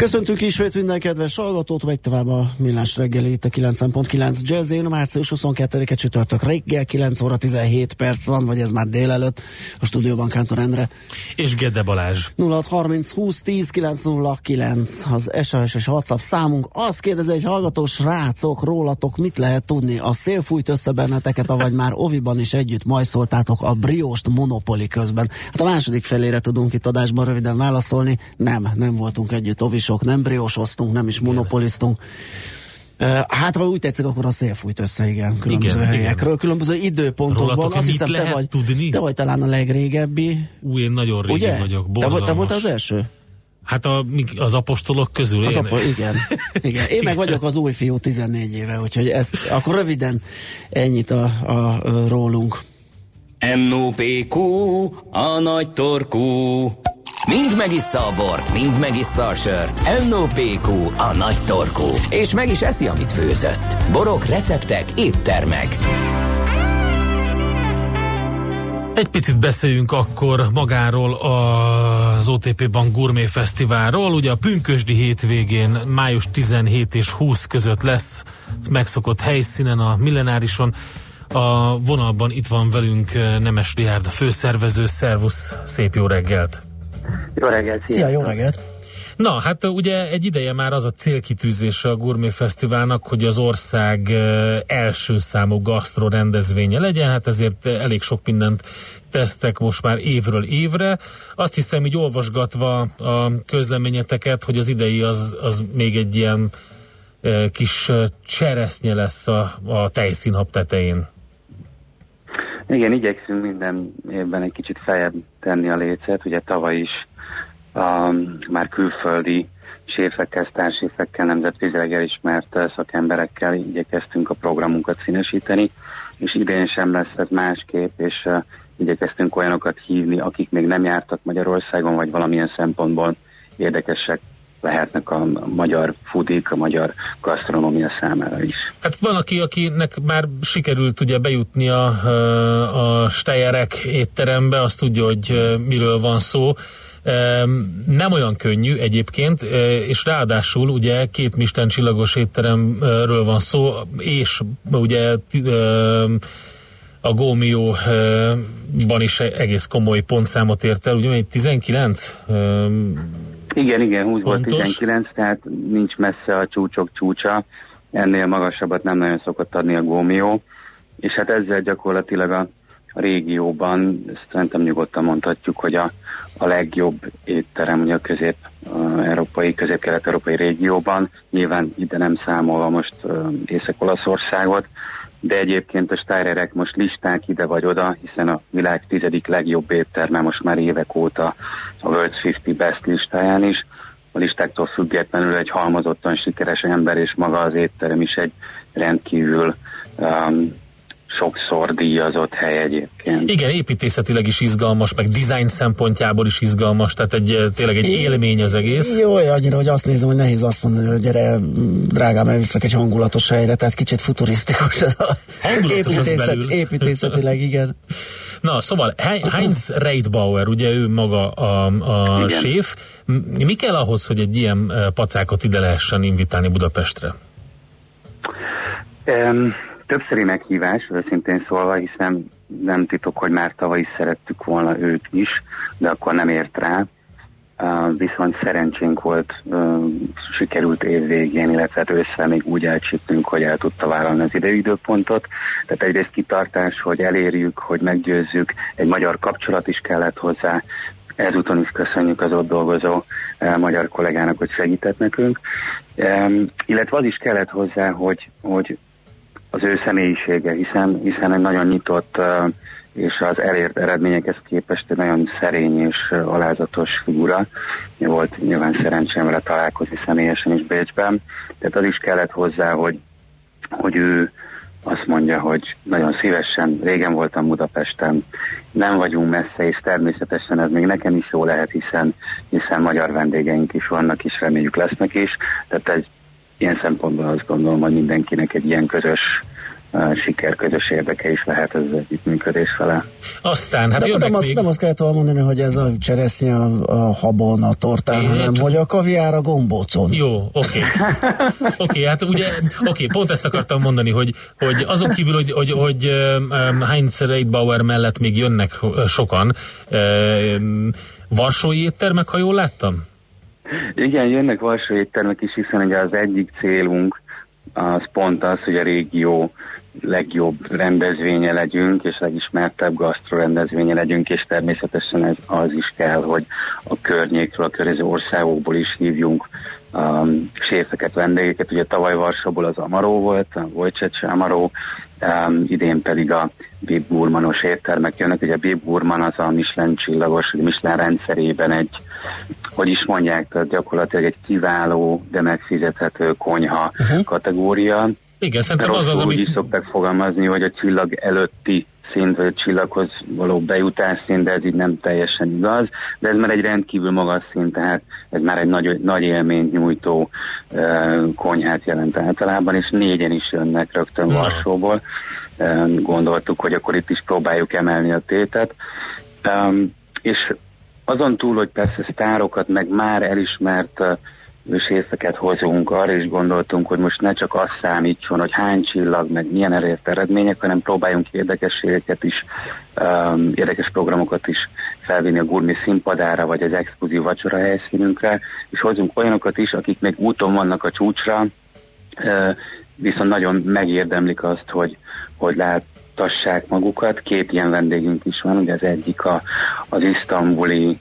Köszöntünk ismét minden kedves hallgatót, megy tovább a Millás reggeli itt a 9.9 Jazzén, március 22-e csütörtök reggel, 9 óra 17 perc van, vagy ez már délelőtt, a stúdióban Kántor Endre. És Gede Balázs. 0630 20 10 909 az SMS és WhatsApp számunk. Azt kérdezi egy hallgató srácok, rólatok mit lehet tudni? A szél fújt össze benneteket, avagy már oviban is együtt majszoltátok a briost monopoli közben. Hát a második felére tudunk itt adásban röviden válaszolni. Nem, nem voltunk együtt ovisok, nem briósoztunk, nem is monopoliztunk. Hát, ha úgy tetszik, akkor a szél fújt össze, igen, különböző igen, helyekről, igen. különböző időpontokban. Rólatok Azt mit hiszem, te lehet vagy, tudni? te vagy talán a legrégebbi. Ú, én nagyon régi Ugye? vagyok, te, borzalmas. vagy- te voltál az első? Hát a, az apostolok közül Az én? apa, igen. igen. Én meg vagyok az új fiú 14 éve, úgyhogy ezt akkor röviden ennyit a, a, a rólunk. NOPQ, a nagy torkú. Mind megissza a bort, mind megissza a sört. NOPQ, a nagy torkú. És meg is eszi, amit főzött. Borok, receptek, éttermek. Egy picit beszéljünk akkor magáról az OTP Bank Gourmet Fesztiválról. Ugye a Pünkösdi hétvégén május 17 és 20 között lesz megszokott helyszínen a millenárison. A vonalban itt van velünk Nemes Riárd, a főszervező. Szervusz, szép jó reggelt! Jó reggelt, Szia, jó reggelt! Na, hát ugye egy ideje már az a célkitűzése a Gourmet Fesztiválnak, hogy az ország első számú gasztro rendezvénye legyen, hát ezért elég sok mindent tesztek most már évről évre. Azt hiszem, így olvasgatva a közleményeteket, hogy az idei az, az még egy ilyen kis cseresznye lesz a, a tejszínhab tetején. Igen, igyekszünk minden évben egy kicsit feljebb tenni a lécet. Ugye tavaly is um, már külföldi séfekkel, sztárséfekkel, nemzetközileg elismert uh, szakemberekkel igyekeztünk a programunkat színesíteni, és idén sem lesz ez másképp, és uh, igyekeztünk olyanokat hívni, akik még nem jártak Magyarországon, vagy valamilyen szempontból érdekesek lehetnek a magyar foodie, a magyar gasztronómia számára is. Hát van, aki, akinek már sikerült ugye bejutni a, a Stejerek étterembe, azt tudja, hogy miről van szó. Nem olyan könnyű egyébként, és ráadásul ugye két Misten csillagos étteremről van szó, és ugye a Gómióban is egész komoly pontszámot ért el, ugye 19? Igen, igen, 20 volt Pontos. 19, tehát nincs messze a csúcsok csúcsa, ennél magasabbat nem nagyon szokott adni a Gómió, és hát ezzel gyakorlatilag a, a régióban, ezt szerintem nyugodtan mondhatjuk, hogy a, a legjobb étterem ugye a közép-európai, közép-kelet-európai régióban, nyilván ide nem számolva most Észak-Olaszországot, de egyébként a Steyerek most listák ide vagy oda, hiszen a világ tizedik legjobb étterme most már évek óta a World 50 Best listáján is. A listáktól függetlenül egy halmozottan sikeres ember, és maga az étterem is egy rendkívül um, sokszor díjazott hely egyébként. Igen, építészetileg is izgalmas, meg design szempontjából is izgalmas, tehát egy, eh, tényleg egy élmény az egész. Jó, annyira, hogy azt nézem, hogy nehéz azt mondani, hogy gyere, drágám, elviszlek egy hangulatos helyre, tehát kicsit futurisztikus ez a Hangulatos az belül. építészetileg, igen. Na, szóval He- Heinz Reitbauer, ugye ő maga a, a Igen. séf. Mi kell ahhoz, hogy egy ilyen eh, pacákot ide lehessen invitálni Budapestre? Um, többszöri meghívás, őszintén szólva, hiszen nem titok, hogy már tavaly is szerettük volna őt is, de akkor nem ért rá. Uh, viszont szerencsénk volt, uh, sikerült év végén, illetve hát ősszel még úgy elcsíptünk, hogy el tudta vállalni az időpontot. Tehát egyrészt kitartás, hogy elérjük, hogy meggyőzzük, egy magyar kapcsolat is kellett hozzá, ezúton is köszönjük az ott dolgozó uh, magyar kollégának, hogy segített nekünk. Um, illetve az is kellett hozzá, hogy, hogy az ő személyisége, hiszen, hiszen egy nagyon nyitott és az elért eredményekhez képest egy nagyon szerény és alázatos figura. Volt nyilván szerencsém találkozni személyesen is Bécsben, tehát az is kellett hozzá, hogy, hogy ő azt mondja, hogy nagyon szívesen, régen voltam Budapesten, nem vagyunk messze, és természetesen ez még nekem is jó lehet, hiszen, hiszen magyar vendégeink is vannak, és reméljük lesznek is. Tehát ez ilyen szempontból azt gondolom, hogy mindenkinek egy ilyen közös siker közös érdeke is lehet ez az együttműködés fele. Aztán, hát De nem, azt, nem azt kellett volna mondani, hogy ez a cseresznye a, a habon, a tortán, Én hanem csak... hogy a kaviár a gombócon. Jó, oké. Okay. oké, okay, hát ugye, oké, okay, pont ezt akartam mondani, hogy, hogy azon kívül, hogy, hogy, hogy um, Heinz Reitbauer mellett még jönnek sokan, um, Varsói éttermek, ha jól láttam? Igen, jönnek Varsói éttermek is, hiszen ugye az egyik célunk az pont az, hogy a régió legjobb rendezvénye legyünk, és legismertebb gasztrorendezvénye legyünk, és természetesen ez az is kell, hogy a környékről, a környező országokból is hívjunk um, séfeket, vendégeket. Ugye tavaly Varsóból az Amaró volt, a Wojciech Amaró, um, idén pedig a Bib Burmanos éttermek jönnek. Ugye Bib Burman az a Michelin csillagos, a Michelin rendszerében egy, hogy is mondják, tehát gyakorlatilag egy kiváló, de megfizethető konyha uh-huh. kategória igen, szerintem az az, amit... Úgy is szokták fogalmazni, hogy a csillag előtti szint, vagy a csillaghoz való bejutás szint, de ez így nem teljesen igaz, de ez már egy rendkívül magas szint, tehát ez már egy nagy, nagy élményt nyújtó uh, konyhát jelent általában, és négyen is jönnek rögtön no. Varsóból. Uh, gondoltuk, hogy akkor itt is próbáljuk emelni a tétet. Um, és azon túl, hogy persze sztárokat, meg már elismert séfeket hozunk, arra is gondoltunk, hogy most ne csak azt számítson, hogy hány csillag, meg milyen elért eredmények, hanem próbáljunk érdekességeket is, um, érdekes programokat is felvinni a gurmi színpadára, vagy az exkluzív vacsora helyszínünkre, és hozunk olyanokat is, akik még úton vannak a csúcsra, uh, viszont nagyon megérdemlik azt, hogy, hogy látassák magukat. Két ilyen vendégünk is van, ugye az egyik a, az isztambuli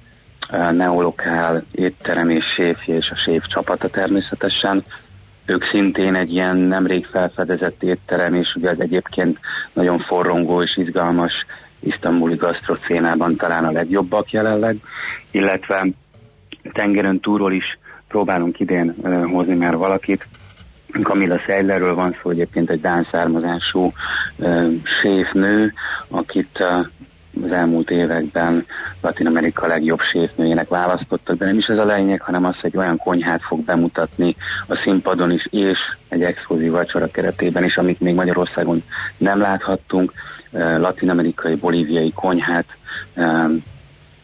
neolokál étterem és séfje és a séf csapata természetesen. Ők szintén egy ilyen nemrég felfedezett étterem, és ugye az egyébként nagyon forrongó és izgalmas isztambuli gasztrocénában talán a legjobbak jelenleg, illetve tengeren túról is próbálunk idén uh, hozni már valakit. Camilla Seidlerről van szó, egyébként egy dán származású uh, séfnő, akit uh, az elmúlt években Latin Amerika legjobb séfnőjének választottak, de nem is ez a lényeg, hanem az, hogy olyan konyhát fog bemutatni a színpadon is, és egy exkluzív vacsora keretében is, amit még Magyarországon nem láthattunk, latin-amerikai, bolíviai konyhát,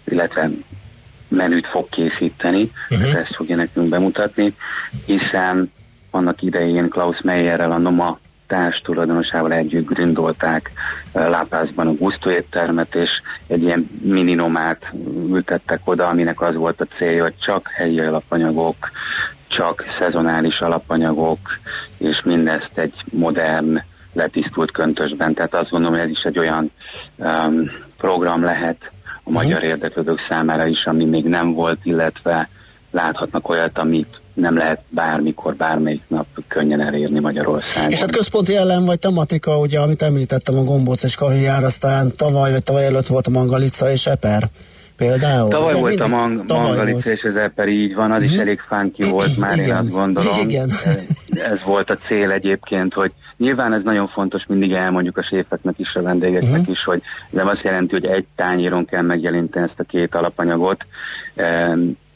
illetve menüt fog készíteni, uh-huh. ezt fogja nekünk bemutatni, hiszen annak idején Klaus Meyerrel a Noma társ tulajdonosával együtt gründolták Lápászban a Gusto éttermet, és egy ilyen mininomát ültettek oda, aminek az volt a célja, hogy csak helyi alapanyagok, csak szezonális alapanyagok, és mindezt egy modern, letisztult köntösben. Tehát azt gondolom, hogy ez is egy olyan um, program lehet a magyar uh-huh. érdeklődők számára is, ami még nem volt, illetve láthatnak olyat, amit nem lehet bármikor, bármelyik nap könnyen elérni Magyarországon. És hát központi ellen vagy tematika, ugye, amit említettem a gombóc és kahijár, aztán tavaly vagy tavaly előtt volt a mangalica és eper. Például? Tavaly ugye, volt a mang- mangalica és az eper, így van, az uh-huh. is mhm. elég funky volt már, igen. én azt gondolom. Igen. Ez volt a cél egyébként, hogy nyilván ez nagyon fontos, mindig elmondjuk a séfeknek is, a vendégeknek uh-huh. is, hogy nem azt jelenti, hogy egy tányéron kell megjelenteni ezt a két alapanyagot,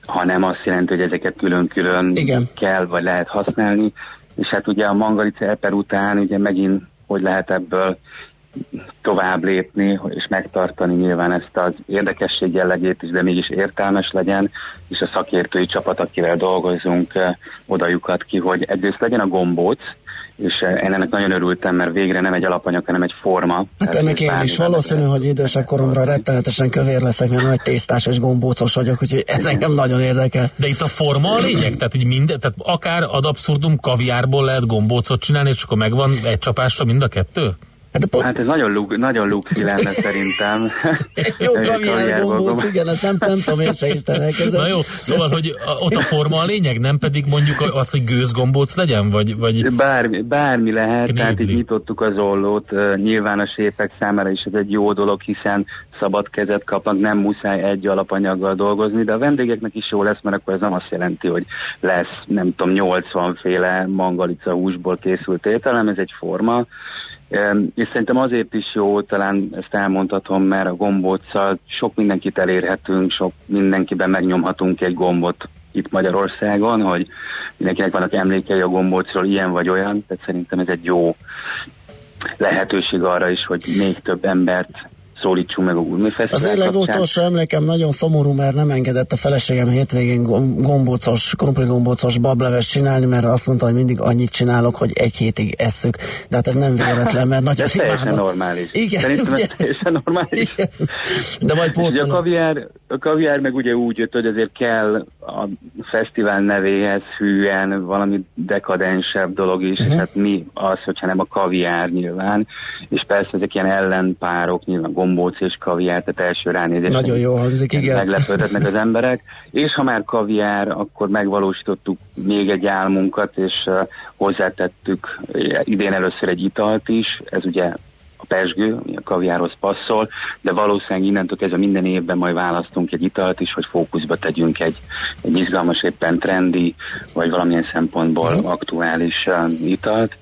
hanem azt jelenti, hogy ezeket külön-külön Igen. kell vagy lehet használni, és hát ugye a mangalica eper után ugye megint hogy lehet ebből tovább lépni, és megtartani nyilván ezt az érdekesség jellegét is, de mégis értelmes legyen, és a szakértői csapat, akivel dolgozunk, oda ki, hogy egyrészt legyen a gombóc, és eh, én ennek nagyon örültem, mert végre nem egy alapanyag, hanem egy forma. Hát ennek én is valószínű, hogy idősebb koromra rettenetesen kövér leszek, mert nagy tésztás és gombócos vagyok, úgyhogy ez engem nagyon érdekel. De itt a forma a lényeg? Tehát, hogy minden, tehát akár ad abszurdum kaviárból lehet gombócot csinálni, és akkor megvan egy csapásra mind a kettő? Hát, pont... hát ez nagyon, luk, nagyon luxi lenne szerintem. jó kaviár gombóc, igen, ezt nem, nem tudom én se is Na jó, szóval, hogy ott a forma a lényeg, nem pedig mondjuk az, hogy gőzgombóc legyen, vagy... vagy... Bármi, bármi lehet, Knébli. tehát így nyitottuk az ollót, nyilván a sépek számára is ez egy jó dolog, hiszen szabad kezet kapnak, nem muszáj egy alapanyaggal dolgozni, de a vendégeknek is jó lesz, mert akkor ez nem azt jelenti, hogy lesz, nem tudom, 80 féle mangalica húsból készült ételem, ez egy forma, és szerintem azért is jó, talán ezt elmondhatom, mert a gombóccal sok mindenkit elérhetünk, sok mindenkiben megnyomhatunk egy gombot itt Magyarországon, hogy mindenkinek vannak emlékei a gombócról, ilyen vagy olyan, tehát szerintem ez egy jó lehetőség arra is, hogy még több embert szólítsunk meg a gurmifesztivál Az én legutolsó emlékem nagyon szomorú, mert nem engedett a feleségem hétvégén gombócos, gombócos bableves csinálni, mert azt mondta, hogy mindig annyit csinálok, hogy egy hétig esszük. De hát ez nem véletlen, mert nagyon Ez teljesen normális. Igen, Szerintem ugye? ez teljesen normális. Igen. De majd a kaviár, a kaviár meg ugye úgy jött, hogy azért kell a fesztivál nevéhez hűen valami dekadensebb dolog is, uh-huh. tehát mi az, hogyha nem a kaviár nyilván, és persze ezek ilyen ellenpárok, nyilván gombóc és kaviár, tehát első ránézés. Nagyon jó hangzik, igen. Meglepődhetnek az emberek, és ha már kaviár, akkor megvalósítottuk még egy álmunkat, és uh, hozzátettük idén először egy italt is, ez ugye pesgő, ami a kaviárhoz passzol, de valószínűleg innentől kezdve minden évben majd választunk egy italt is, hogy fókuszba tegyünk egy, egy izgalmas, éppen trendi, vagy valamilyen szempontból uh-huh. aktuális uh, italt.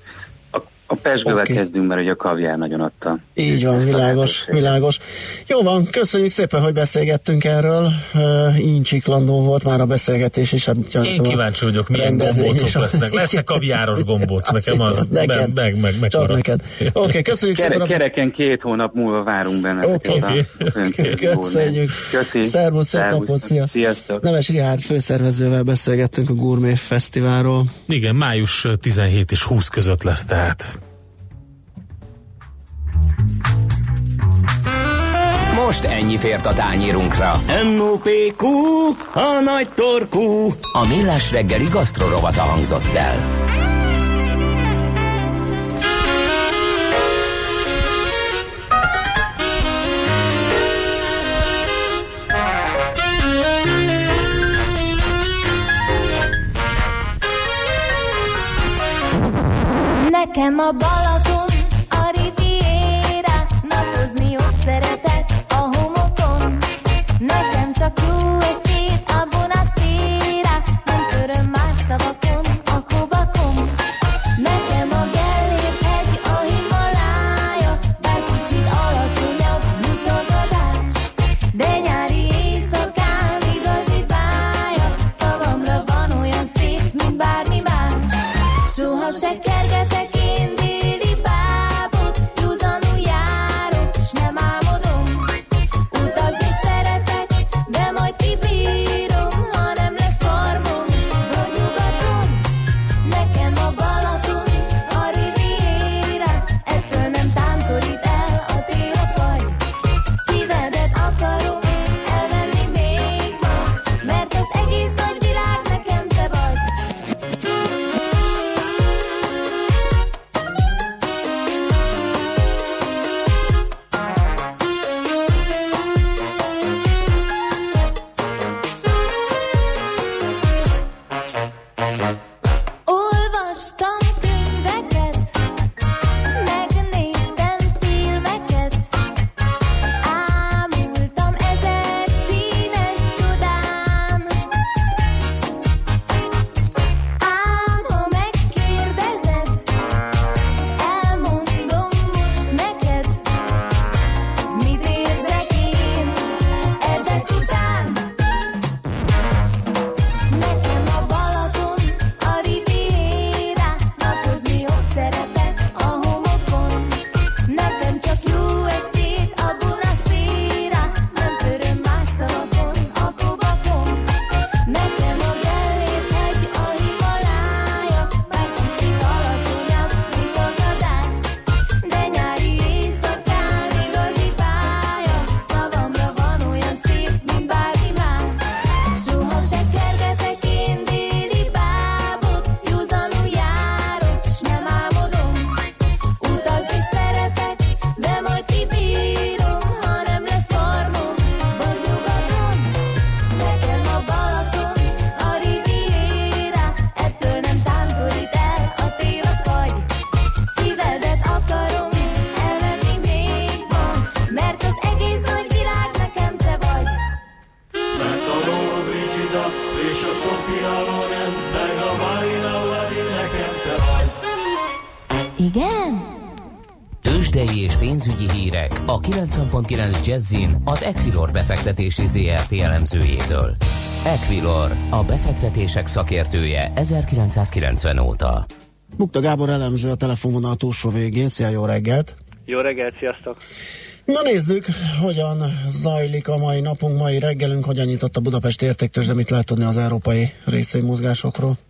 A pesgővel okay. kezdünk, mert ugye a kaviár nagyon adta. Így van, világos, világos. Jó van, köszönjük szépen, hogy beszélgettünk erről. Uh, Incsiklandó volt már a beszélgetés is. Hát, Én kíváncsi vagyok, milyen gombócok lesznek. Lesz-e kaviáros gombóc? Nekem az neked. meg, meg, meg, Csak neked. Oké, okay, köszönjük Kere, szépen. Kereken két hónap múlva várunk benne. Oké, okay. okay. köszönjük. Köszi. Szervusz, szép napot, szia. Sziasztok. Nemes Rihárd főszervezővel beszélgettünk a Gourmet Fesztiválról. Igen, május 17 és 20 között lesz tehát. Most ennyi fért a tányírunkra. M.O.P.Q. A nagy torkú. A millás reggeli gasztrorovata hangzott el. Nekem a Balaton Igen? Tőzsdei és pénzügyi hírek a 90.9 Jazzin az Equilor befektetési ZRT elemzőjétől. Equilor, a befektetések szakértője 1990 óta. Bukta Gábor elemző a telefonvonal túlsó végén. Szia, jó reggelt! Jó reggelt, sziasztok! Na nézzük, hogyan zajlik a mai napunk, mai reggelünk, hogyan nyitott a Budapest értéktős, de mit lehet tudni az európai részvénymozgásokról? Hát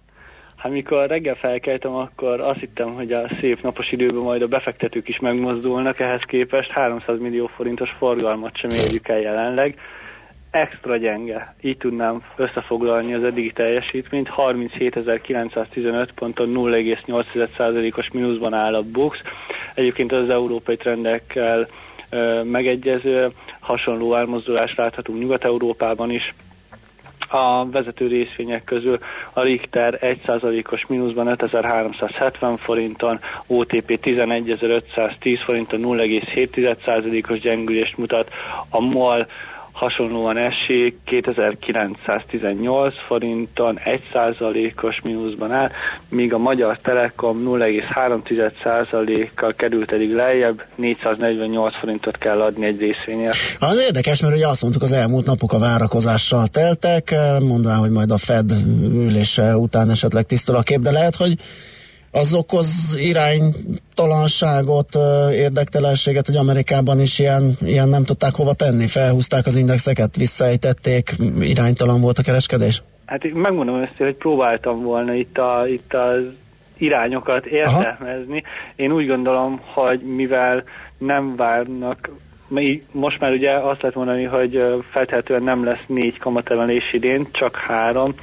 mikor reggel felkeltem, akkor azt hittem, hogy a szép napos időben majd a befektetők is megmozdulnak, ehhez képest 300 millió forintos forgalmat sem érjük el jelenleg. Extra gyenge, így tudnám összefoglalni az eddigi teljesítményt, 37.915 ponton 0,8%-os mínuszban áll a Bux. Egyébként az európai trendekkel megegyező, hasonló elmozdulást láthatunk Nyugat-Európában is, a vezető részvények közül a Richter 1%-os mínuszban 5370 forinton, OTP 11510 forinton 0,7%-os gyengülést mutat, a MOL hasonlóan esik, 2918 forinton 1%-os mínuszban áll, míg a Magyar Telekom 0,3%-kal került eddig lejjebb, 448 forintot kell adni egy részvényért. Az érdekes, mert ugye azt mondtuk, az elmúlt napok a várakozással teltek, mondván, hogy majd a Fed ülése után esetleg tisztul a kép, de lehet, hogy az okoz iránytalanságot, érdektelenséget, hogy Amerikában is ilyen, ilyen nem tudták hova tenni, felhúzták az indexeket, visszaejtették, iránytalan volt a kereskedés? Hát én megmondom ezt, hogy próbáltam volna itt, a, itt az irányokat értelmezni. Aha. Én úgy gondolom, hogy mivel nem várnak most már ugye azt lehet mondani, hogy feltehetően nem lesz négy kamatemelés idén, csak három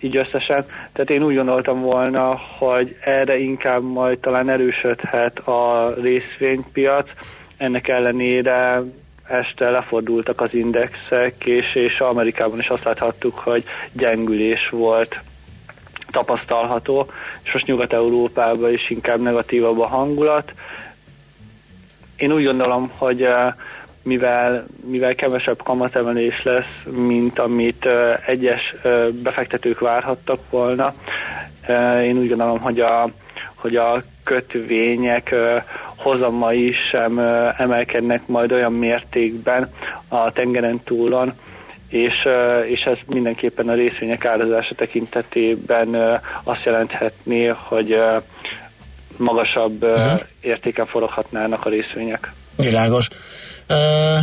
így összesen. Tehát én úgy gondoltam volna, hogy erre inkább majd talán erősödhet a részvénypiac. Ennek ellenére este lefordultak az indexek, és, és Amerikában is azt láthattuk, hogy gyengülés volt tapasztalható, és most Nyugat-Európában is inkább negatívabb a hangulat. Én úgy gondolom, hogy uh, mivel, mivel kevesebb kamatemelés lesz, mint amit egyes befektetők várhattak volna. Én úgy gondolom, hogy a, hogy a kötvények hozamai sem emelkednek majd olyan mértékben a tengeren túlon, és, és ez mindenképpen a részvények árazása tekintetében azt jelenthetné, hogy magasabb uh-huh. értéken foroghatnának a részvények. Világos.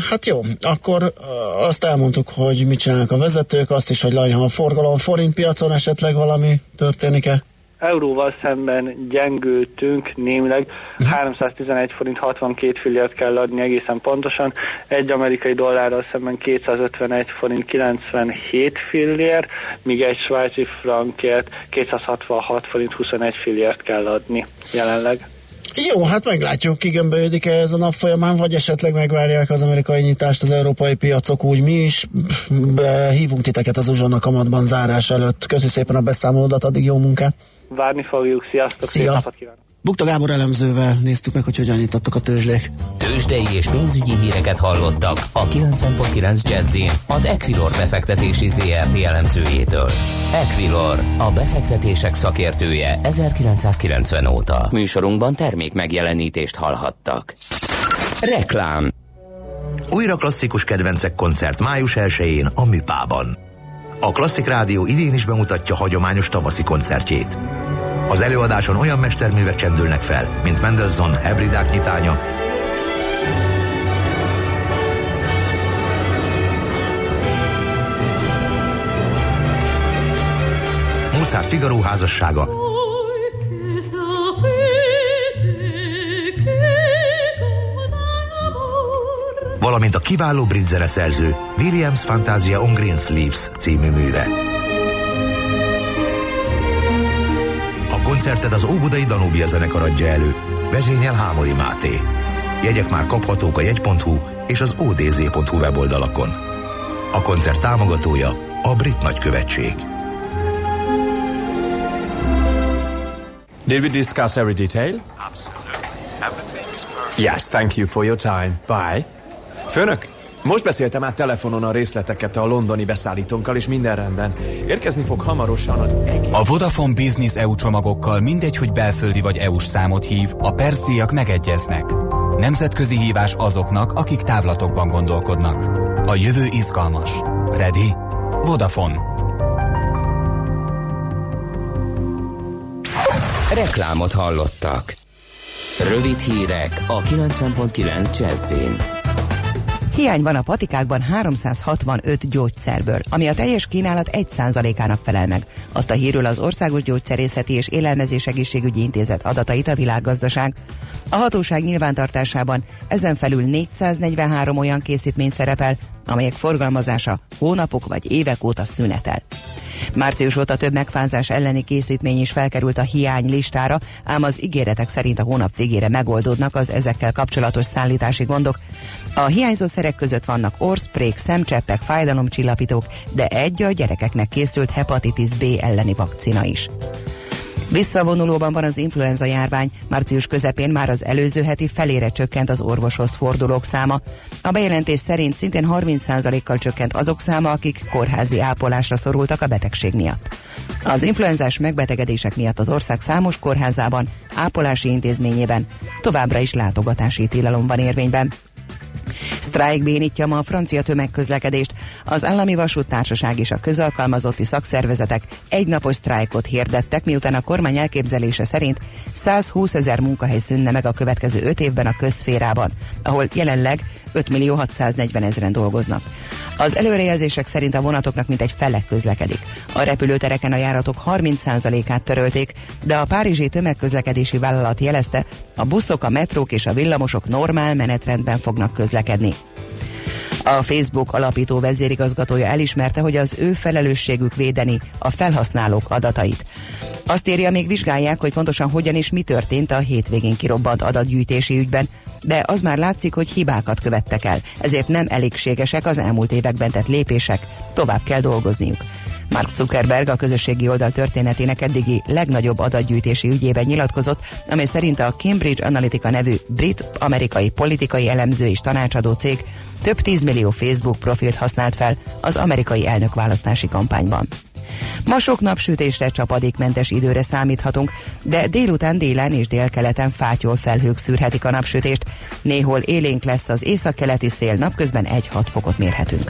Hát jó, akkor azt elmondtuk, hogy mit csinálnak a vezetők, azt is, hogy lanyha a forgalom, forint piacon esetleg valami történik-e? Euróval szemben gyengültünk némileg, 311 forint 62 fillért kell adni egészen pontosan, egy amerikai dollárral szemben 251 forint 97 fillér, míg egy svájci frankért 266 forint 21 fillért kell adni jelenleg. Jó, hát meglátjuk, kigömbölyödik-e ez a nap folyamán, vagy esetleg megvárják az amerikai nyitást az európai piacok, úgy mi is. Hívunk titeket az uzsonna kamatban zárás előtt. Köszönjük szépen a beszámolódat, addig jó munkát! Várni fogjuk, sziasztok, Szia. szép napot kívánok! Bukta Gábor elemzővel néztük meg, hogy hogyan nyitottak a tőzsdék. Tőzsdei és pénzügyi híreket hallottak a 90.9 jazz az Equilor befektetési ZRT elemzőjétől. Equilor, a befektetések szakértője 1990 óta. Műsorunkban termék megjelenítést hallhattak. Reklám Újra klasszikus kedvencek koncert május 1-én a Műpában. A Klasszik Rádió idén is bemutatja hagyományos tavaszi koncertjét. Az előadáson olyan mesterművek csendülnek fel, mint Mendelssohn Hebridák nyitánya, Mozart Figaro házassága, valamint a kiváló brit zeneszerző Williams Fantasia on Green Sleeves című műve. Koncertet az Óbudai Danubia zenekar adja elő. Vezényel Hámori Máté. Jegyek már kaphatók a jegy.hu és az odz.hu weboldalakon. A koncert támogatója a Brit Nagykövetség. Did we discuss every detail? Absolutely. Everything is perfect. Yes, thank you for your time. Bye. Főnök, Most beszéltem át telefonon a részleteket a londoni beszállítónkkal, és minden rendben. Érkezni fog hamarosan az egész... A Vodafone Business EU csomagokkal mindegy, hogy belföldi vagy EU-s számot hív, a percdíjak megegyeznek. Nemzetközi hívás azoknak, akik távlatokban gondolkodnak. A jövő izgalmas. Ready? Vodafone. Reklámot hallottak. Rövid hírek a 90.9 Jazzin. Hiány van a patikákban 365 gyógyszerből, ami a teljes kínálat 1%-ának felel meg. Adta hírül az Országos Gyógyszerészeti és Élelmezés Egészségügyi Intézet adatait a világgazdaság. A hatóság nyilvántartásában ezen felül 443 olyan készítmény szerepel, amelyek forgalmazása hónapok vagy évek óta szünetel. Március óta több megfázás elleni készítmény is felkerült a hiány listára, ám az ígéretek szerint a hónap végére megoldódnak az ezekkel kapcsolatos szállítási gondok. A hiányzó szerek között vannak orszprék, szemcseppek, fájdalomcsillapítók, de egy a gyerekeknek készült hepatitis B elleni vakcina is. Visszavonulóban van az influenza járvány. Március közepén már az előző heti felére csökkent az orvoshoz fordulók száma. A bejelentés szerint szintén 30%-kal csökkent azok száma, akik kórházi ápolásra szorultak a betegség miatt. Az influenzás megbetegedések miatt az ország számos kórházában, ápolási intézményében továbbra is látogatási tilalom van érvényben. Sztrájk bénítja ma a francia tömegközlekedést. Az állami vasúttársaság és a közalkalmazotti szakszervezetek egynapos sztrájkot hirdettek, miután a kormány elképzelése szerint 120 ezer munkahely szűnne meg a következő 5 évben a közszférában, ahol jelenleg 5 millió 640 ezeren dolgoznak. Az előrejelzések szerint a vonatoknak mintegy fele közlekedik. A repülőtereken a járatok 30%-át törölték, de a Párizsi tömegközlekedési vállalat jelezte, a buszok, a metrók és a villamosok normál menetrendben fognak közlekedni. A Facebook alapító vezérigazgatója elismerte, hogy az ő felelősségük védeni a felhasználók adatait. Azt írja, még vizsgálják, hogy pontosan hogyan és mi történt a hétvégén kirobbant adatgyűjtési ügyben, de az már látszik, hogy hibákat követtek el, ezért nem elégségesek az elmúlt években tett lépések, tovább kell dolgozniuk. Mark Zuckerberg a közösségi oldal történetének eddigi legnagyobb adatgyűjtési ügyében nyilatkozott, amely szerint a Cambridge Analytica nevű brit-amerikai politikai elemző és tanácsadó cég több tízmillió Facebook profilt használt fel az amerikai elnökválasztási kampányban. Ma sok napsütésre, csapadékmentes időre számíthatunk, de délután délen és délkeleten fátyol felhők szűrhetik a napsütést. Néhol élénk lesz az északkeleti szél, napközben 1-6 fokot mérhetünk.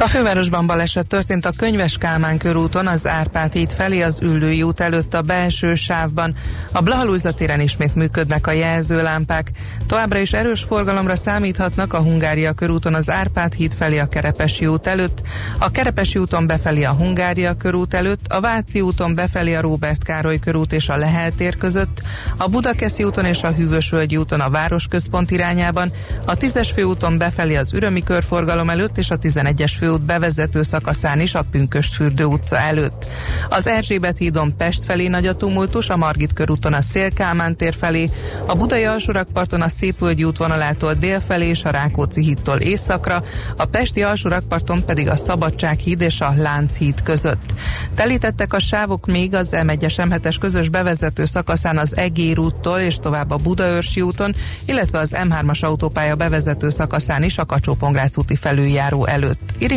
a fővárosban baleset történt a Könyves Kálmán körúton, az Árpád híd felé, az Üllői út előtt a belső sávban. A Blahalújza téren ismét működnek a jelzőlámpák. Továbbra is erős forgalomra számíthatnak a Hungária körúton az Árpád híd felé a Kerepesi út előtt, a Kerepesi úton befelé a Hungária körút előtt, a Váci úton befelé a Róbert Károly körút és a Lehel tér között, a Budakeszi úton és a Hűvösvölgyi úton a Városközpont irányában, a 10-es főúton befelé az Ürömi körforgalom előtt és a 11-es fő főút bevezető szakaszán is a Pünköstfürdő utca előtt. Az Erzsébet hídon Pest felé nagy a tumultus, a Margit körúton a Szélkámán tér felé, a Budai alsórakparton a Szépvölgyi útvonalától dél felé és a Rákóczi hídtól északra, a Pesti alsórakparton pedig a Szabadság híd és a Lánchíd között. Telítettek a sávok még az M1-es M7-es közös bevezető szakaszán az Egér úttól és tovább a Budaörsi úton, illetve az M3-as autópálya bevezető szakaszán is a kacsó úti felüljáró előtt. Iri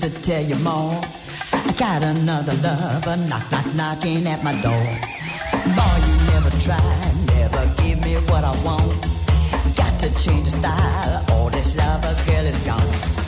To tell you more? I got another lover knock, knock, knocking at my door. Boy, you never tried, never give me what I want. Got to change the style, or this lover girl is gone.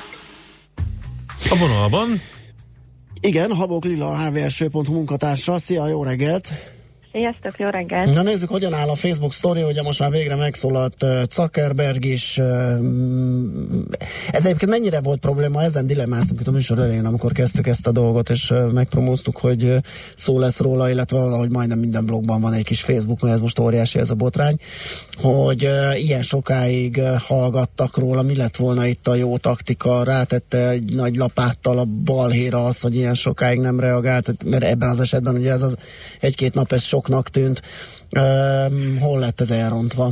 A vonalban Igen, Habok Lila, hvsv.hu munkatársa. Szia, jó reggelt! Sziasztok, jó reggelt! Na nézzük, hogyan áll a Facebook sztori, ugye most már végre megszólalt Zuckerberg is. Uh, ez egyébként mennyire volt probléma? Ezen dilemmáztunk itt a műsor elején, amikor kezdtük ezt a dolgot, és megpromóztuk, hogy szó lesz róla, illetve valahogy majdnem minden blogban van egy kis Facebook, mert ez most óriási ez a botrány, hogy ilyen sokáig hallgattak róla, mi lett volna itt a jó taktika, rátette egy nagy lapáttal a balhéra az, hogy ilyen sokáig nem reagált, mert ebben az esetben ugye ez az egy-két nap ez soknak tűnt. Um, hol lett ez elrontva?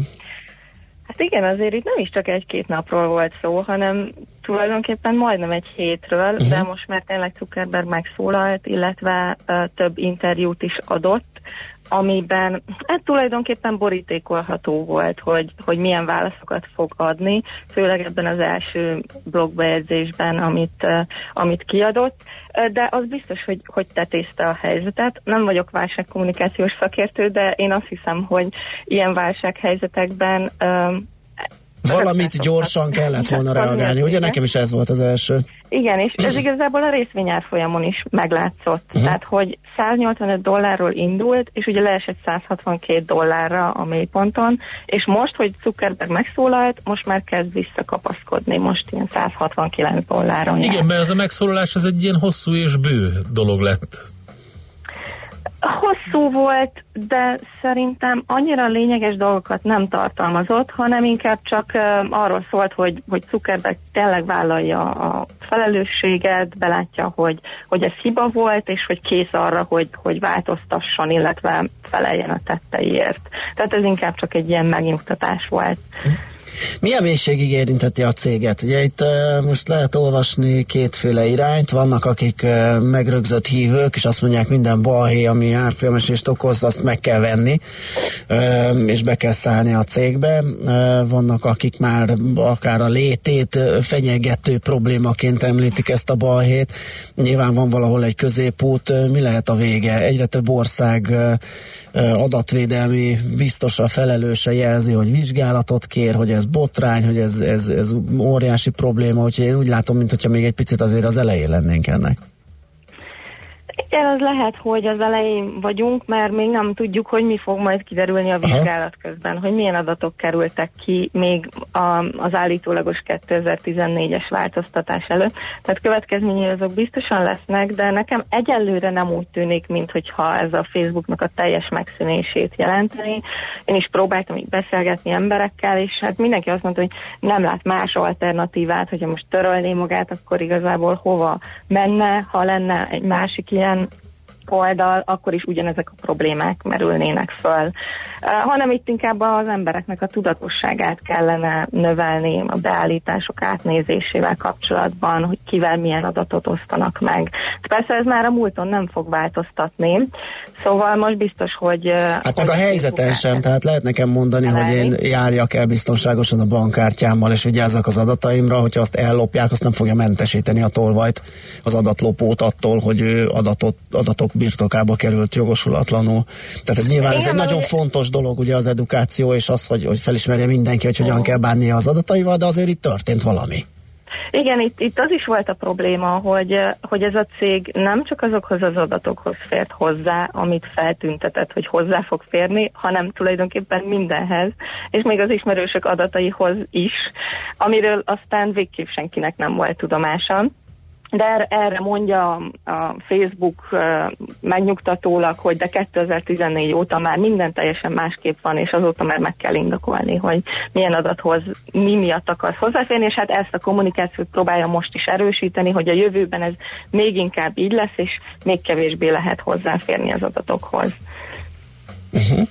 Hát igen, azért itt nem is csak egy-két napról volt szó, hanem tulajdonképpen majdnem egy hétről, uh-huh. de most már tényleg Zuckerberg megszólalt, illetve uh, több interjút is adott, amiben hát tulajdonképpen borítékolható volt, hogy, hogy milyen válaszokat fog adni, főleg ebben az első blogbejegyzésben, amit, amit kiadott, de az biztos, hogy, hogy tetézte a helyzetet. Nem vagyok válságkommunikációs szakértő, de én azt hiszem, hogy ilyen válsághelyzetekben Valamit gyorsan kellett volna reagálni, ugye nekem is ez volt az első. Igen, és ez igazából a részvényárfolyamon is meglátszott. Uh-huh. Tehát, hogy 185 dollárról indult, és ugye leesett 162 dollárra a mélyponton, és most, hogy Zuckerberg megszólalt, most már kezd visszakapaszkodni, most ilyen 169 dolláron Igen, mert ez a megszólalás ez egy ilyen hosszú és bő dolog lett. Hosszú volt, de szerintem annyira lényeges dolgokat nem tartalmazott, hanem inkább csak arról szólt, hogy, hogy Zuckerberg tényleg vállalja a felelősséget, belátja, hogy, hogy ez hiba volt, és hogy kész arra, hogy, hogy változtasson, illetve feleljen a tetteiért. Tehát ez inkább csak egy ilyen megnyugtatás volt. Milyen mélységig érinteti a céget? Ugye itt uh, most lehet olvasni kétféle irányt, vannak akik uh, megrögzött hívők, és azt mondják minden balhé, ami árfolyamesést okoz, azt meg kell venni, uh, és be kell szállni a cégbe. Vannak akik már akár a létét fenyegető problémaként említik ezt a balhét. Nyilván van valahol egy középút, mi lehet a vége? Egyre több ország adatvédelmi biztosra felelőse jelzi, hogy vizsgálatot kér, hogy ez botrány, hogy ez, ez, ez óriási probléma, úgyhogy én úgy látom, mintha még egy picit azért az elején lennénk ennek. Igen, az lehet, hogy az elején vagyunk, mert még nem tudjuk, hogy mi fog majd kiderülni a vizsgálat Aha. közben, hogy milyen adatok kerültek ki még a, az állítólagos 2014-es változtatás előtt. Tehát következményei azok biztosan lesznek, de nekem egyelőre nem úgy tűnik, mintha ez a Facebooknak a teljes megszűnését jelenteni. Én is próbáltam így beszélgetni emberekkel, és hát mindenki azt mondta, hogy nem lát más alternatívát, hogyha most törölné magát, akkor igazából hova menne, ha lenne egy másik ilyen and oldal, akkor is ugyanezek a problémák merülnének föl. Hanem itt inkább az embereknek a tudatosságát kellene növelni a beállítások átnézésével kapcsolatban, hogy kivel milyen adatot osztanak meg. Persze ez már a múlton nem fog változtatni, szóval most biztos, hogy... Hát meg a helyzeten sem, tehát lehet nekem mondani, hogy én járjak el biztonságosan a bankkártyámmal, és vigyázzak az adataimra, hogyha azt ellopják, azt nem fogja mentesíteni a tolvajt az adatlopót attól, hogy ő adatot, adatok birtokába került jogosulatlanul. Tehát ez nyilván Igen, ez egy nagyon fontos dolog, ugye az edukáció, és az, hogy, hogy felismerje mindenki, hogy hogyan kell bánnia az adataival, de azért itt történt valami. Igen, itt, itt az is volt a probléma, hogy, hogy ez a cég nem csak azokhoz az adatokhoz fért hozzá, amit feltüntetett, hogy hozzá fog férni, hanem tulajdonképpen mindenhez, és még az ismerősök adataihoz is, amiről aztán végképp senkinek nem volt tudomása de erre mondja a Facebook megnyugtatólag, hogy de 2014 óta már minden teljesen másképp van, és azóta már meg kell indokolni, hogy milyen adathoz mi miatt akarsz hozzáférni, és hát ezt a kommunikációt próbálja most is erősíteni, hogy a jövőben ez még inkább így lesz, és még kevésbé lehet hozzáférni az adatokhoz. Uh-huh.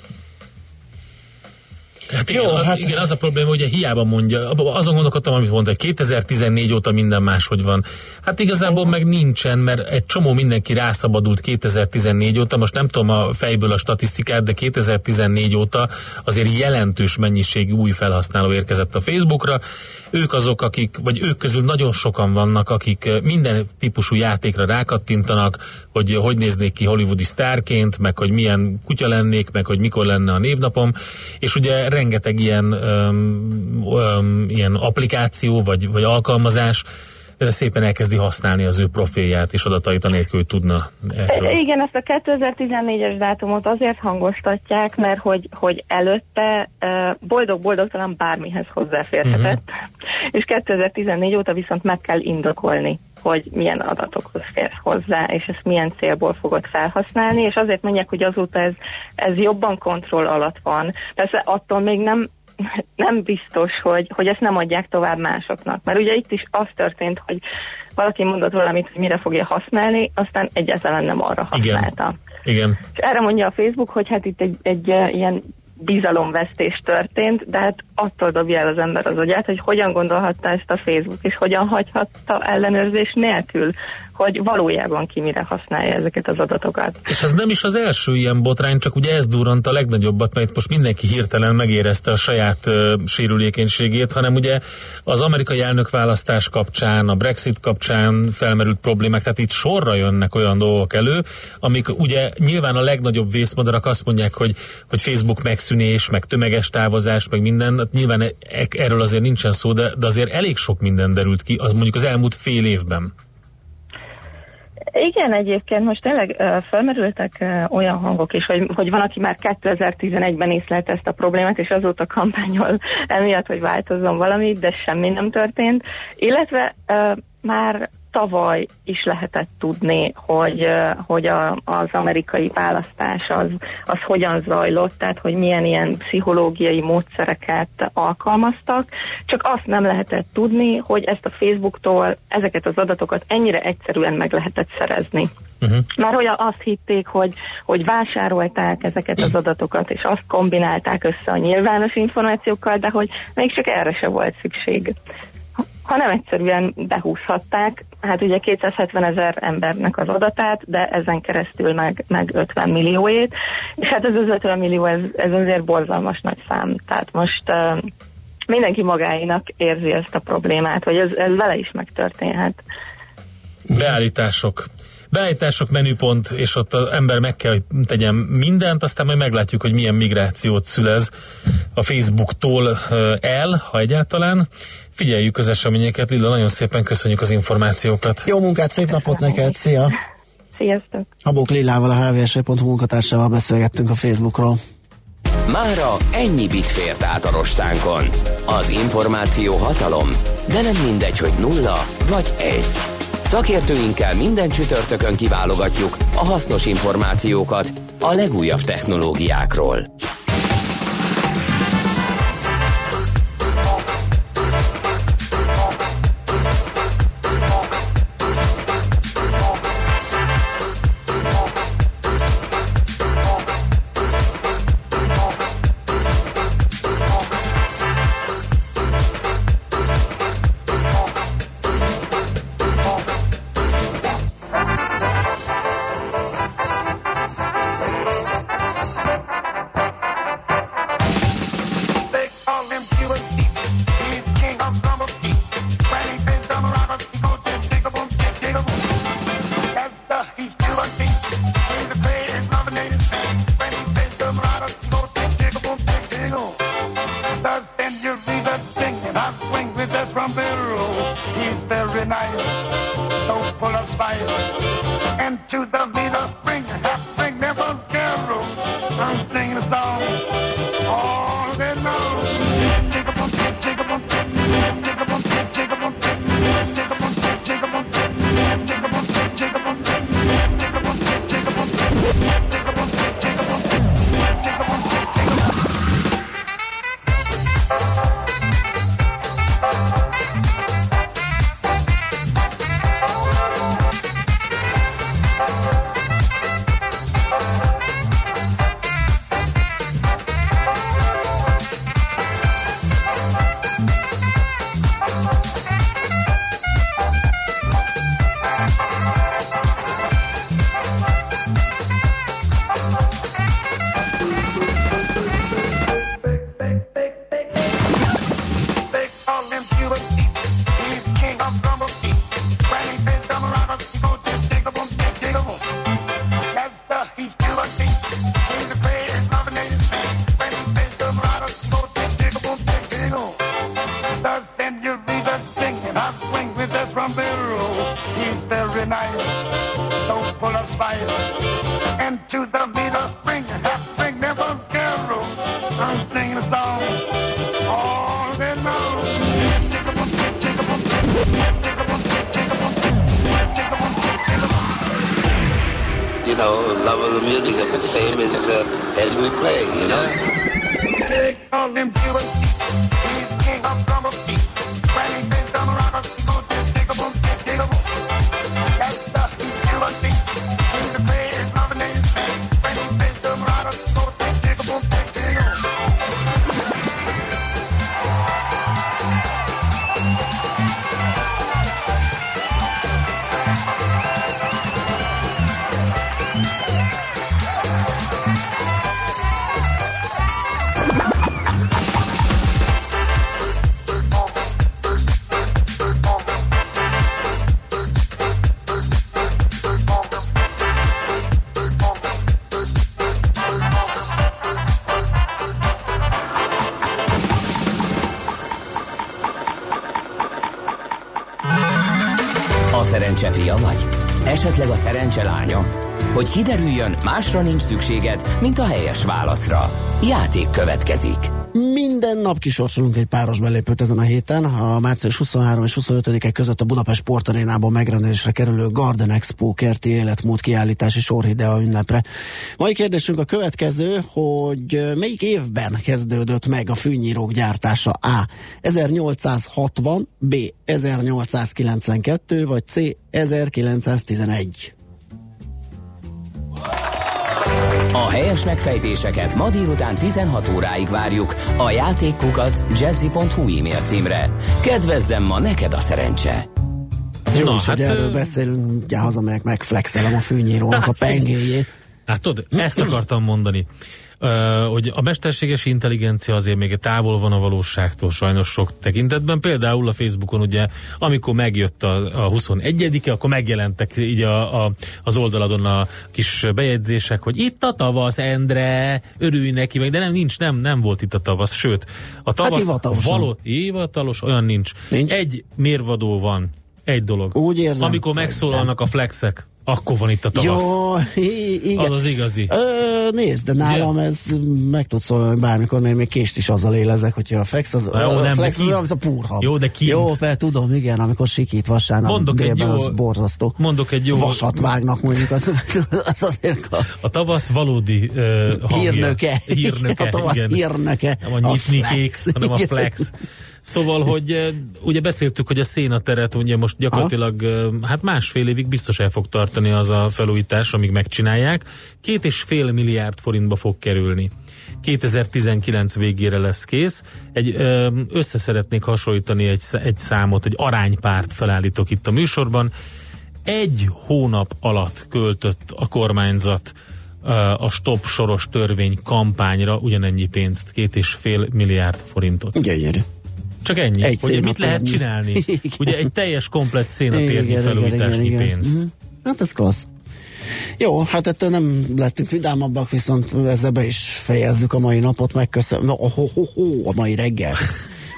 Hát igen, Jó, az, hát... igen, az a probléma, hogy hiába mondja, azon gondolkodtam, amit mondta, 2014 óta minden máshogy van. Hát igazából meg nincsen, mert egy csomó mindenki rászabadult 2014 óta, most nem tudom a fejből a statisztikát, de 2014 óta azért jelentős mennyiségű új felhasználó érkezett a Facebookra. Ők azok, akik, vagy ők közül nagyon sokan vannak, akik minden típusú játékra rákattintanak, hogy hogy néznék ki hollywoodi sztárként, meg hogy milyen kutya lennék, meg hogy mikor lenne a névnapom, és ugye rengeteg ilyen, öm, öm, ilyen applikáció vagy, vagy alkalmazás szépen elkezdi használni az ő profilját és adatait anélkül, tudna erről. Igen, ezt a 2014-es dátumot azért hangoztatják, mert hogy, hogy előtte boldog-boldogtalan bármihez hozzáférhetett, uh-huh. és 2014 óta viszont meg kell indokolni hogy milyen adatokhoz fér hozzá, és ezt milyen célból fogod felhasználni, és azért mondják, hogy azóta ez, ez jobban kontroll alatt van. Persze attól még nem nem biztos, hogy, hogy ezt nem adják tovább másoknak. Mert ugye itt is az történt, hogy valaki mondott valamit, hogy mire fogja használni, aztán egyáltalán nem arra használta. Igen. Igen. És erre mondja a Facebook, hogy hát itt egy, egy ilyen bizalomvesztés történt, de hát attól dobja el az ember az agyát, hogy hogyan gondolhatta ezt a Facebook, és hogyan hagyhatta ellenőrzés nélkül hogy valójában ki mire használja ezeket az adatokat. És ez nem is az első ilyen botrány, csak ugye ez durrant a legnagyobbat, mert most mindenki hirtelen megérezte a saját uh, sérülékenységét, hanem ugye az amerikai elnökválasztás kapcsán, a Brexit kapcsán felmerült problémák, tehát itt sorra jönnek olyan dolgok elő, amik ugye nyilván a legnagyobb vészmadarak azt mondják, hogy, hogy Facebook megszűnés, meg tömeges távozás, meg minden, hát nyilván e- erről azért nincsen szó, de, de azért elég sok minden derült ki, az mondjuk az elmúlt fél évben. Igen, egyébként most tényleg uh, felmerültek uh, olyan hangok is, hogy, hogy van, aki már 2011-ben észlelt ezt a problémát, és azóta kampányol emiatt, hogy változzon valami, de semmi nem történt. Illetve már tavaly is lehetett tudni, hogy, hogy a, az amerikai választás az, az hogyan zajlott, tehát hogy milyen ilyen pszichológiai módszereket alkalmaztak, csak azt nem lehetett tudni, hogy ezt a Facebooktól ezeket az adatokat ennyire egyszerűen meg lehetett szerezni. Uh-huh. Már hogy azt hitték, hogy, hogy vásárolták ezeket az adatokat, és azt kombinálták össze a nyilvános információkkal, de hogy még csak erre se volt szükség hanem egyszerűen behúzhatták, hát ugye 270 ezer embernek az adatát, de ezen keresztül meg, meg 50 millióét, és hát ez az 50 millió, ez, ez azért borzalmas nagy szám, tehát most uh, mindenki magáinak érzi ezt a problémát, hogy ez, ez vele is megtörténhet. Beállítások beállítások, menüpont, és ott az ember meg kell, hogy tegyen mindent, aztán majd meglátjuk, hogy milyen migrációt szülez a Facebooktól el, ha egyáltalán. Figyeljük az eseményeket, Lilla, nagyon szépen köszönjük az információkat. Jó munkát, szép napot neked, szia! Sziasztok! Abók Lillával, a hvs.hu munkatársával beszélgettünk a Facebookról. Mára ennyi bit fért át a rostánkon. Az információ hatalom, de nem mindegy, hogy nulla vagy egy. Szakértőinkkel minden csütörtökön kiválogatjuk a hasznos információkat a legújabb technológiákról. Szerencse lánya? Hogy kiderüljön, másra nincs szükséged, mint a helyes válaszra. Játék következik. Minden nap kisorsolunk egy páros belépőt ezen a héten. A március 23 és 25-e között a Budapest Sportarénában megrendezésre kerülő Garden Expo kerti életmód kiállítási sorhidea ünnepre. Mai kérdésünk a következő, hogy melyik évben kezdődött meg a fűnyírók gyártása? A. 1860, B. 1892, vagy C. 1911? A helyes megfejtéseket ma délután 16 óráig várjuk a játékkukac jazzy.hu e-mail címre. Kedvezzem ma neked a szerencse! Jó, Na, is, hát, hogy erről beszélünk, ugye hazamegyek, megflexelem a fűnyírónak a pengéjét. Hát tudod, ezt akartam mondani hogy a mesterséges intelligencia azért még távol van a valóságtól sajnos sok tekintetben. Például a Facebookon ugye, amikor megjött a, a 21 akkor megjelentek így a, a, az oldaladon a kis bejegyzések, hogy itt a tavasz, Endre, örülj neki, meg, de nem, nincs, nem, nem volt itt a tavasz, sőt, a tavasz hát való, hivatalos, olyan nincs. nincs. Egy mérvadó van, egy dolog. Úgy érzem. Amikor megszólalnak a flexek. Akkor van itt a tavasz. Jó, igen. Az az igazi. Ö, nézd, de nálam yeah. ez meg tud szólni bármikor, mert még kést is azzal élezek, hogyha a flex az, jó, a nem, flex az, amit a púrhab. Jó, de kint. Jó, per, tudom, igen, amikor sikít vasárnap mondok egy jó, az borzasztó. Mondok egy jó... Vasat vágnak mondjuk, az, az azért az. A tavasz valódi uh, hírnöke. Hírnöke, a tavasz igen. hírnöke. Nem a, a nyitnikék, hanem a flex. Szóval, hogy eh, ugye beszéltük, hogy a szénateret ugye most gyakorlatilag Aha. Eh, hát másfél évig biztos el fog tartani az a felújítás, amíg megcsinálják. Két és fél milliárd forintba fog kerülni. 2019 végére lesz kész. Egy, eh, össze szeretnék hasonlítani egy, egy számot, egy aránypárt felállítok itt a műsorban. Egy hónap alatt költött a kormányzat a stop soros törvény kampányra ugyanennyi pénzt, két és fél milliárd forintot. Gyönyörű. Csak ennyi, egy hogy mit lehet csinálni. Igen. Ugye egy teljes komplet szénatérnyi felújításnyi pénzt. Mm-hmm. Hát ez klassz. Jó, hát ettől nem lettünk vidámabbak, viszont ezzel be is fejezzük a mai napot, megköszönöm. Oh, oh, oh, oh, a mai reggel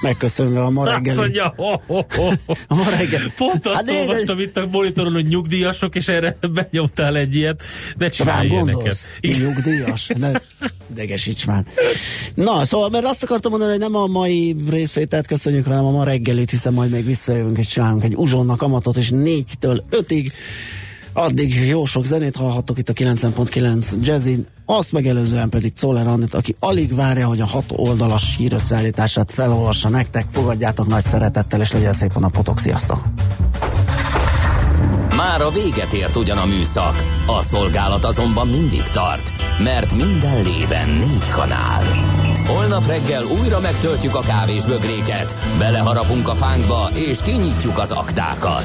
megköszönve a ma reggeli. Azt mondja, ho, ho, ho. A ma reggel. Pont azt hát, olvastam de... itt a monitoron, hogy nyugdíjasok, és erre benyomtál egy ilyet. Ne csinálj ilyeneket. Nyugdíjas? Ne idegesíts már. Na, szóval, mert azt akartam mondani, hogy nem a mai részvételt köszönjük, hanem a ma reggelit, hiszen majd még visszajövünk és csinálunk egy uzsonnak amatot, és négytől ötig Addig jó sok zenét hallhattok itt a 90.9 Jazzin, azt megelőzően pedig Czoller Annit, aki alig várja, hogy a hat oldalas hírösszeállítását felolvassa nektek, fogadjátok nagy szeretettel, és legyen szép a napotok, sziasztok! Már a véget ért ugyan a műszak, a szolgálat azonban mindig tart, mert minden lében négy kanál. Holnap reggel újra megtöltjük a kávés bögréket, beleharapunk a fánkba és kinyitjuk az aktákat.